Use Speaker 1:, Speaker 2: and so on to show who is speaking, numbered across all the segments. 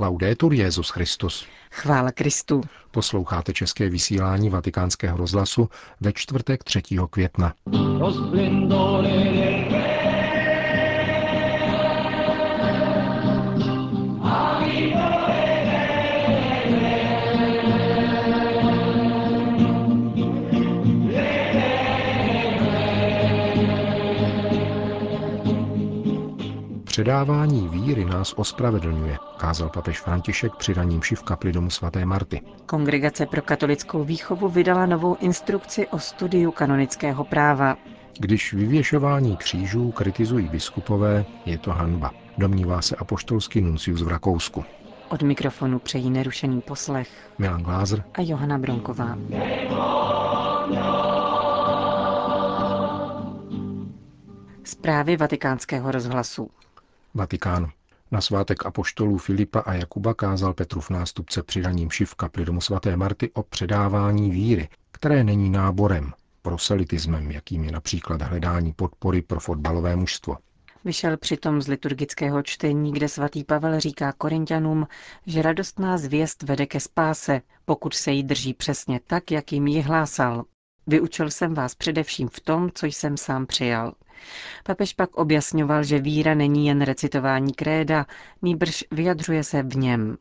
Speaker 1: Laudetur Jezus Christus.
Speaker 2: Chvála Kristu.
Speaker 1: Posloucháte české vysílání Vatikánského rozhlasu ve čtvrtek 3. května. Předávání víry nás ospravedlňuje, kázal papež František při raním v kapli domu svaté Marty.
Speaker 2: Kongregace pro katolickou výchovu vydala novou instrukci o studiu kanonického práva.
Speaker 1: Když vyvěšování křížů kritizují biskupové, je to hanba, domnívá se apoštolský nuncius v Rakousku.
Speaker 2: Od mikrofonu přejí nerušený poslech
Speaker 1: Milan Glázer
Speaker 2: a Johana Bronková. Zprávy vatikánského rozhlasu.
Speaker 1: Vatikán. Na svátek apoštolů Filipa a Jakuba kázal Petrův nástupce při raním v kapli domu svaté Marty o předávání víry, které není náborem, proselitismem, jakým je například hledání podpory pro fotbalové mužstvo.
Speaker 2: Vyšel přitom z liturgického čtení, kde svatý Pavel říká Korintianům, že radostná zvěst vede ke spáse, pokud se jí drží přesně tak, jak jim ji hlásal. Vyučil jsem vás především v tom, co jsem sám přijal. Papež pak objasňoval, že víra není jen recitování kréda, nýbrž vyjadřuje se v něm.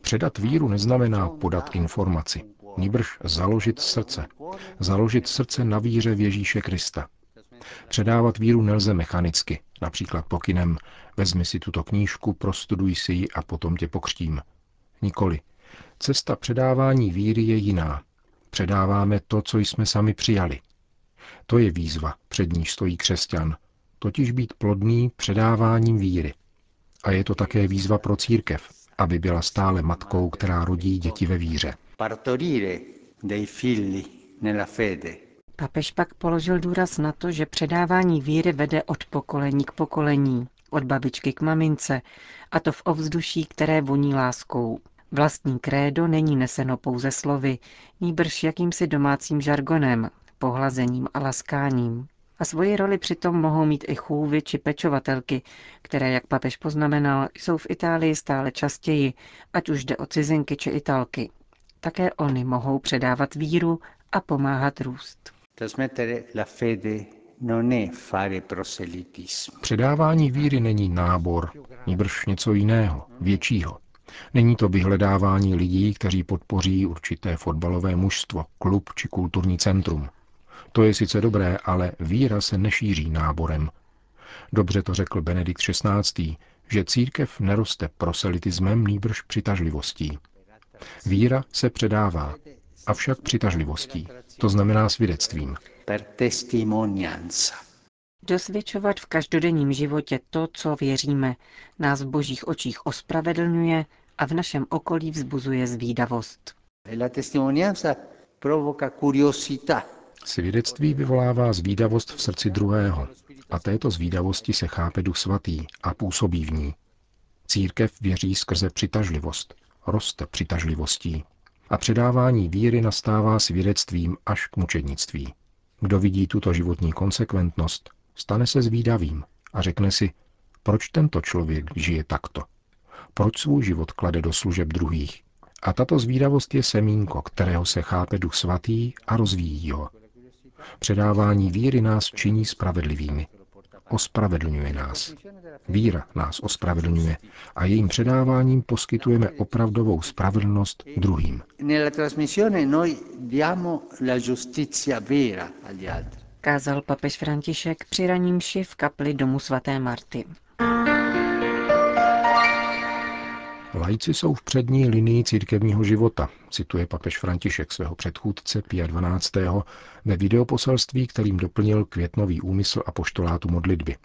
Speaker 1: Předat víru neznamená podat informaci, nýbrž založit srdce. Založit srdce na víře v Ježíše Krista. Předávat víru nelze mechanicky, například pokynem vezmi si tuto knížku, prostuduj si ji a potom tě pokřtím. Nikoli. Cesta předávání víry je jiná. Předáváme to, co jsme sami přijali. To je výzva, před níž stojí křesťan, totiž být plodný předáváním víry. A je to také výzva pro církev, aby byla stále matkou, která rodí děti ve víře.
Speaker 2: Papež pak položil důraz na to, že předávání víry vede od pokolení k pokolení, od babičky k mamince, a to v ovzduší, které voní láskou. Vlastní krédo není neseno pouze slovy, nýbrž jakýmsi domácím žargonem, pohlazením a laskáním. A svoji roli přitom mohou mít i chůvy či pečovatelky, které, jak papež poznamenal, jsou v Itálii stále častěji, ať už jde o cizinky či italky. Také oni mohou předávat víru a pomáhat růst.
Speaker 1: Předávání víry není nábor, níbrž něco jiného, většího. Není to vyhledávání lidí, kteří podpoří určité fotbalové mužstvo, klub či kulturní centrum. To je sice dobré, ale víra se nešíří náborem. Dobře to řekl Benedikt XVI., že církev neroste proselitismem, nýbrž přitažlivostí. Víra se předává, avšak přitažlivostí, to znamená svědectvím.
Speaker 2: Dosvědčovat v každodenním životě to, co věříme, nás v božích očích ospravedlňuje a v našem okolí vzbuzuje zvídavost.
Speaker 1: Svědectví vyvolává zvídavost v srdci druhého a této zvídavosti se chápe duch svatý a působí v ní. Církev věří skrze přitažlivost, roste přitažlivostí a předávání víry nastává svědectvím až k mučednictví. Kdo vidí tuto životní konsekventnost, stane se zvídavým a řekne si, proč tento člověk žije takto proč svůj život klade do služeb druhých. A tato zvídavost je semínko, kterého se chápe duch svatý a rozvíjí ho. Předávání víry nás činí spravedlivými. Ospravedlňuje nás. Víra nás ospravedlňuje a jejím předáváním poskytujeme opravdovou spravedlnost druhým.
Speaker 2: Kázal papež František při raním v kapli domu svaté Marty.
Speaker 1: Lajci jsou v přední linii církevního života, cituje papež František svého předchůdce Pia 12. ve videoposelství, kterým doplnil květnový úmysl a poštolátu modlitby.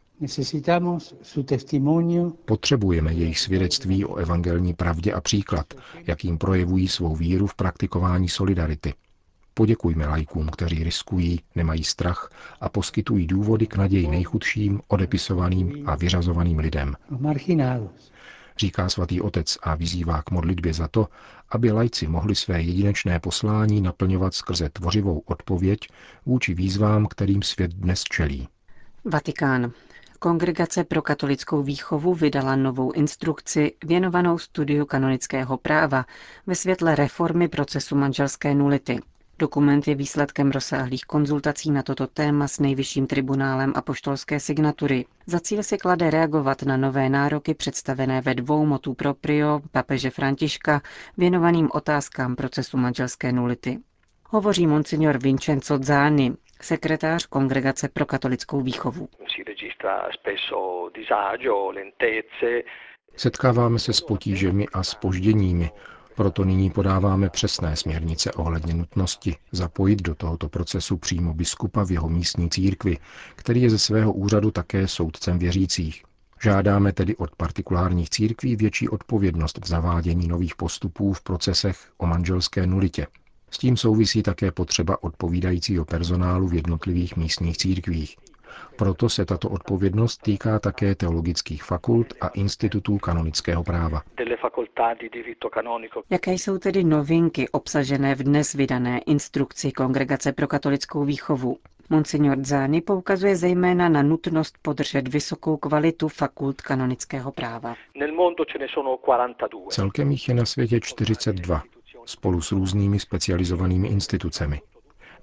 Speaker 1: Potřebujeme jejich svědectví o evangelní pravdě a příklad, jakým projevují svou víru v praktikování solidarity. Poděkujme lajkům, kteří riskují, nemají strach a poskytují důvody k naději nejchudším, odepisovaným a vyřazovaným lidem říká svatý otec a vyzývá k modlitbě za to, aby lajci mohli své jedinečné poslání naplňovat skrze tvořivou odpověď vůči výzvám, kterým svět dnes čelí.
Speaker 2: Vatikán. Kongregace pro katolickou výchovu vydala novou instrukci věnovanou studiu kanonického práva ve světle reformy procesu manželské nulity. Dokument je výsledkem rozsáhlých konzultací na toto téma s nejvyšším tribunálem apoštolské signatury. Za cíl si klade reagovat na nové nároky představené ve dvou motu proprio papeže Františka věnovaným otázkám procesu manželské nulity. Hovoří monsignor Vincenzo Zani, sekretář Kongregace pro katolickou výchovu.
Speaker 1: Setkáváme se s potížemi a spožděními, proto nyní podáváme přesné směrnice ohledně nutnosti zapojit do tohoto procesu přímo biskupa v jeho místní církvi, který je ze svého úřadu také soudcem věřících. Žádáme tedy od partikulárních církví větší odpovědnost v zavádění nových postupů v procesech o manželské nulitě. S tím souvisí také potřeba odpovídajícího personálu v jednotlivých místních církvích. Proto se tato odpovědnost týká také teologických fakult a institutů kanonického práva.
Speaker 2: Jaké jsou tedy novinky obsažené v dnes vydané instrukci Kongregace pro katolickou výchovu? Monsignor Zani poukazuje zejména na nutnost podržet vysokou kvalitu fakult kanonického práva.
Speaker 1: Celkem jich je na světě 42, spolu s různými specializovanými institucemi.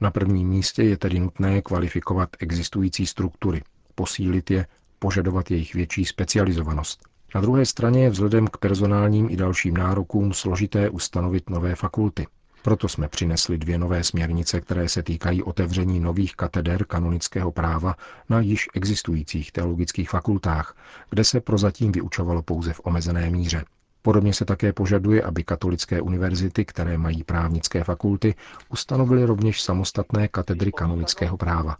Speaker 1: Na prvním místě je tedy nutné kvalifikovat existující struktury, posílit je, požadovat jejich větší specializovanost. Na druhé straně je vzhledem k personálním i dalším nárokům složité ustanovit nové fakulty. Proto jsme přinesli dvě nové směrnice, které se týkají otevření nových kateder kanonického práva na již existujících teologických fakultách, kde se prozatím vyučovalo pouze v omezené míře. Podobně se také požaduje, aby katolické univerzity, které mají právnické fakulty, ustanovily rovněž samostatné katedry kanonického práva.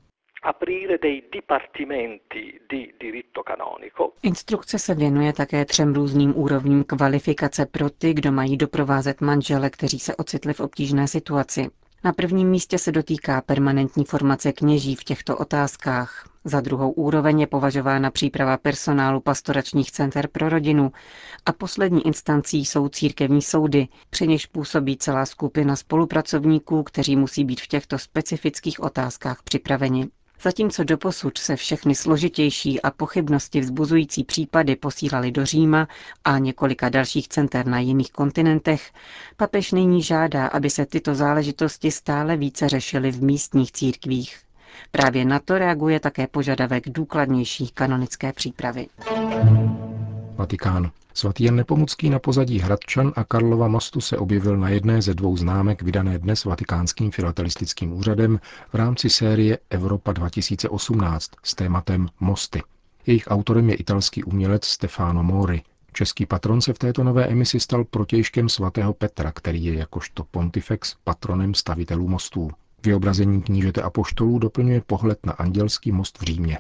Speaker 2: Instrukce se věnuje také třem různým úrovním kvalifikace pro ty, kdo mají doprovázet manžele, kteří se ocitli v obtížné situaci. Na prvním místě se dotýká permanentní formace kněží v těchto otázkách. Za druhou úroveň je považována příprava personálu pastoračních center pro rodinu a poslední instancí jsou církevní soudy, při něž působí celá skupina spolupracovníků, kteří musí být v těchto specifických otázkách připraveni. Zatímco doposud se všechny složitější a pochybnosti vzbuzující případy posílali do Říma a několika dalších center na jiných kontinentech, papež nyní žádá, aby se tyto záležitosti stále více řešily v místních církvích. Právě na to reaguje také požadavek důkladnější kanonické přípravy.
Speaker 1: Vatikán. Svatý Jan Nepomucký na pozadí Hradčan a Karlova mostu se objevil na jedné ze dvou známek vydané dnes Vatikánským filatelistickým úřadem v rámci série Evropa 2018 s tématem Mosty. Jejich autorem je italský umělec Stefano Mori. Český patron se v této nové emisi stal protějškem svatého Petra, který je jakožto pontifex patronem stavitelů mostů. Vyobrazení knížete a poštolů doplňuje pohled na andělský most v Římě.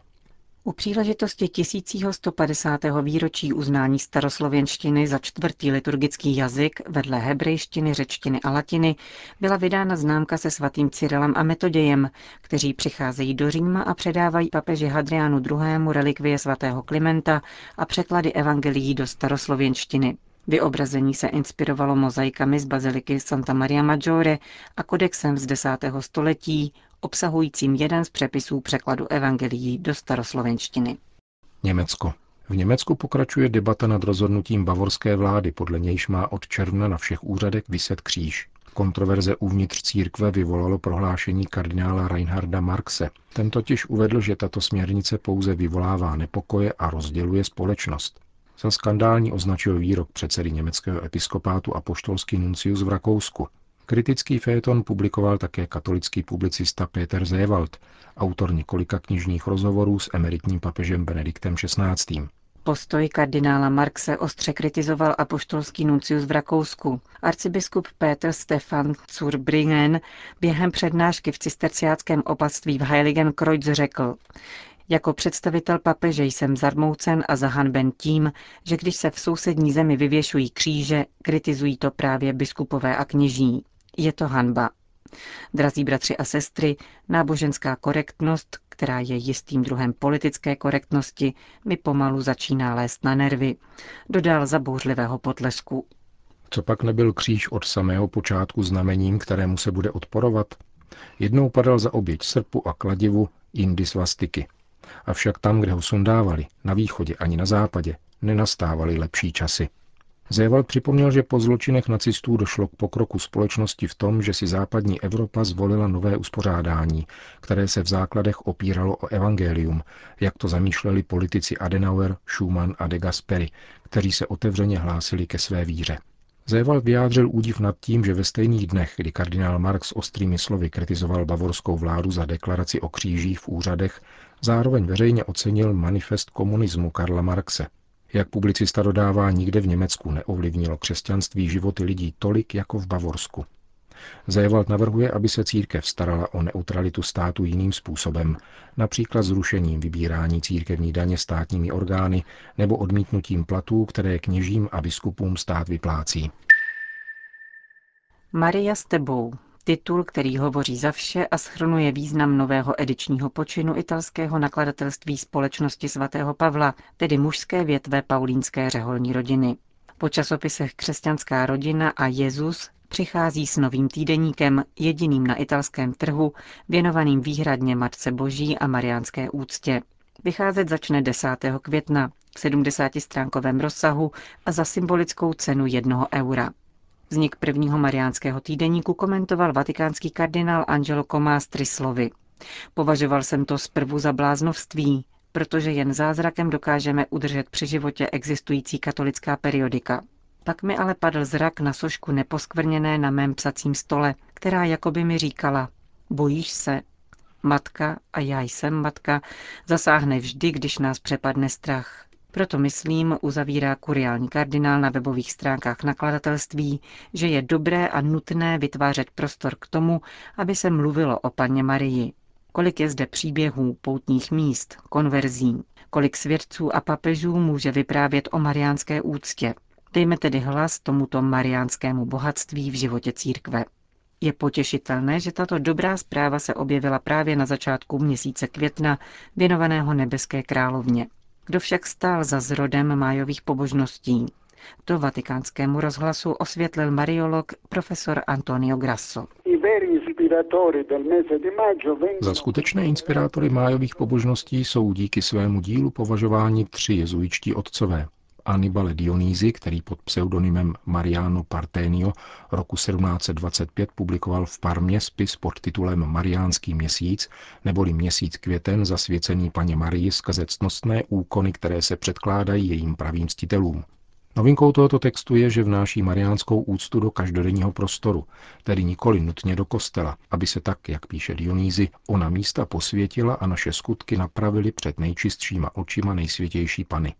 Speaker 2: U příležitosti 1150. výročí uznání staroslověnštiny za čtvrtý liturgický jazyk vedle hebrejštiny, řečtiny a latiny byla vydána známka se svatým Cyrilem a Metodějem, kteří přicházejí do Říma a předávají papeži Hadriánu II. relikvie svatého Klimenta a překlady evangelií do staroslověnštiny. Vyobrazení se inspirovalo mozaikami z baziliky Santa Maria Maggiore a kodexem z 10. století, obsahujícím jeden z přepisů překladu evangelií do staroslovenštiny.
Speaker 1: Německo. V Německu pokračuje debata nad rozhodnutím bavorské vlády, podle nějž má od června na všech úřadech vyset kříž. Kontroverze uvnitř církve vyvolalo prohlášení kardinála Reinharda Marxe. Ten totiž uvedl, že tato směrnice pouze vyvolává nepokoje a rozděluje společnost. Za skandální označil výrok předsedy německého episkopátu a poštolský nuncius v Rakousku. Kritický féton publikoval také katolický publicista Peter Zewald, autor několika knižních rozhovorů s emeritním papežem Benediktem XVI.
Speaker 2: Postoj kardinála Marxe ostře kritizoval apoštolský nuncius v Rakousku. Arcibiskup Peter Stefan Zurbringen během přednášky v cisterciáckém opatství v Heiligenkreuz řekl, jako představitel papeže jsem zarmoucen a zahanben tím, že když se v sousední zemi vyvěšují kříže, kritizují to právě biskupové a kněží. Je to hanba. Drazí bratři a sestry, náboženská korektnost, která je jistým druhem politické korektnosti, mi pomalu začíná lézt na nervy, dodal za bouřlivého potlesku.
Speaker 1: Co pak nebyl kříž od samého počátku znamením, kterému se bude odporovat? Jednou padal za oběť srpu a kladivu, jindy svastiky. Avšak tam, kde ho sundávali, na východě ani na západě, nenastávaly lepší časy. Zéval připomněl, že po zločinech nacistů došlo k pokroku společnosti v tom, že si západní Evropa zvolila nové uspořádání, které se v základech opíralo o evangelium, jak to zamýšleli politici Adenauer, Schumann a de Gasperi, kteří se otevřeně hlásili ke své víře. Zéval vyjádřil údiv nad tím, že ve stejných dnech, kdy kardinál Marx ostrými slovy kritizoval bavorskou vládu za deklaraci o křížích v úřadech, zároveň veřejně ocenil manifest komunismu Karla Marxe, jak publicista dodává, nikde v Německu neovlivnilo křesťanství životy lidí tolik jako v Bavorsku. Zajevald navrhuje, aby se církev starala o neutralitu státu jiným způsobem, například zrušením vybírání církevní daně státními orgány nebo odmítnutím platů, které kněžím a biskupům stát vyplácí.
Speaker 2: Maria s tebou, Titul, který hovoří za vše a schrnuje význam nového edičního počinu italského nakladatelství společnosti svatého Pavla, tedy mužské větve paulínské řeholní rodiny. Po časopisech Křesťanská rodina a Jezus přichází s novým týdeníkem, jediným na italském trhu, věnovaným výhradně Matce Boží a mariánské úctě. Vycházet začne 10. května v 70-stránkovém rozsahu a za symbolickou cenu jednoho eura. Vznik prvního mariánského týdeníku komentoval vatikánský kardinál Angelo Comastri slovy. Považoval jsem to zprvu za bláznovství, protože jen zázrakem dokážeme udržet při životě existující katolická periodika. Pak mi ale padl zrak na sošku neposkvrněné na mém psacím stole, která jakoby mi říkala, bojíš se, matka, a já jsem matka, zasáhne vždy, když nás přepadne strach. Proto myslím, uzavírá kuriální kardinál na webových stránkách nakladatelství, že je dobré a nutné vytvářet prostor k tomu, aby se mluvilo o paně Marii. Kolik je zde příběhů, poutních míst, konverzí, kolik svědců a papežů může vyprávět o mariánské úctě. Dejme tedy hlas tomuto mariánskému bohatství v životě církve. Je potěšitelné, že tato dobrá zpráva se objevila právě na začátku měsíce května věnovaného nebeské královně. Kdo však stál za zrodem májových pobožností? To vatikánskému rozhlasu osvětlil mariolog profesor Antonio Grasso.
Speaker 1: Za skutečné inspirátory májových pobožností jsou díky svému dílu považováni tři jezuičtí otcové. Annibale Dionýzy, který pod pseudonymem Mariano Partenio roku 1725 publikoval v Parmě spis pod titulem Mariánský měsíc, neboli měsíc květen zasvěcený paně Marii skrze ctnostné úkony, které se předkládají jejím pravým ctitelům. Novinkou tohoto textu je, že vnáší mariánskou úctu do každodenního prostoru, tedy nikoli nutně do kostela, aby se tak, jak píše Dionýzy, ona místa posvětila a naše skutky napravili před nejčistšíma očima nejsvětější pany.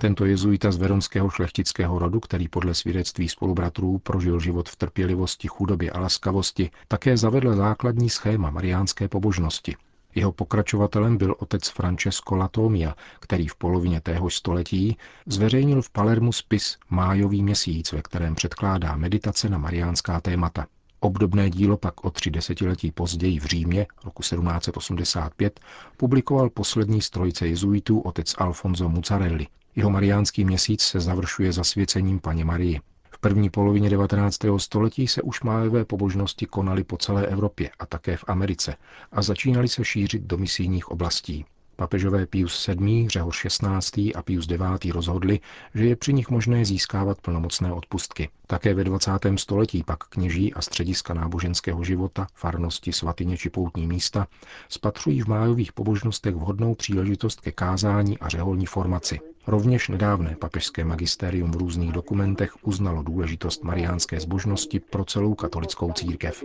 Speaker 1: Tento jezuita z veronského šlechtického rodu, který podle svědectví spolubratrů prožil život v trpělivosti, chudobě a laskavosti, také zavedl základní schéma mariánské pobožnosti. Jeho pokračovatelem byl otec Francesco Latomia, který v polovině téhož století zveřejnil v Palermu spis Májový měsíc, ve kterém předkládá meditace na mariánská témata. Obdobné dílo pak o tři desetiletí později v Římě, roku 1785, publikoval poslední strojce jezuitů otec Alfonso Muzzarelli. Jeho mariánský měsíc se završuje zasvěcením paně Marii. V první polovině 19. století se už májové pobožnosti konaly po celé Evropě a také v Americe a začínaly se šířit do misijních oblastí. Papežové Pius VII, Řehoř XVI. a Pius IX. rozhodli, že je při nich možné získávat plnomocné odpustky. Také ve 20. století pak kněží a střediska náboženského života, farnosti, svatyně či poutní místa spatřují v májových pobožnostech vhodnou příležitost ke kázání a řeholní formaci. Rovněž nedávné papežské magistérium v různých dokumentech uznalo důležitost mariánské zbožnosti pro celou katolickou církev.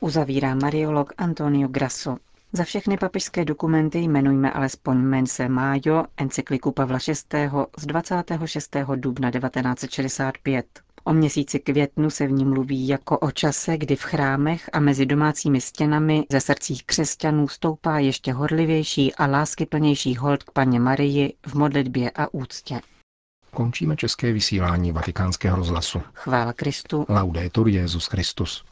Speaker 2: Uzavírá mariolog Antonio Grasso. Za všechny papežské dokumenty jmenujme alespoň Mense Majo, encykliku Pavla VI. z 26. dubna 1965. O měsíci květnu se v ní mluví jako o čase, kdy v chrámech a mezi domácími stěnami ze srdcích křesťanů stoupá ještě horlivější a láskyplnější hold k paně Marii v modlitbě a úctě.
Speaker 1: Končíme české vysílání vatikánského rozhlasu.
Speaker 2: Chvála Kristu.
Speaker 1: Laudetur Jezus Christus.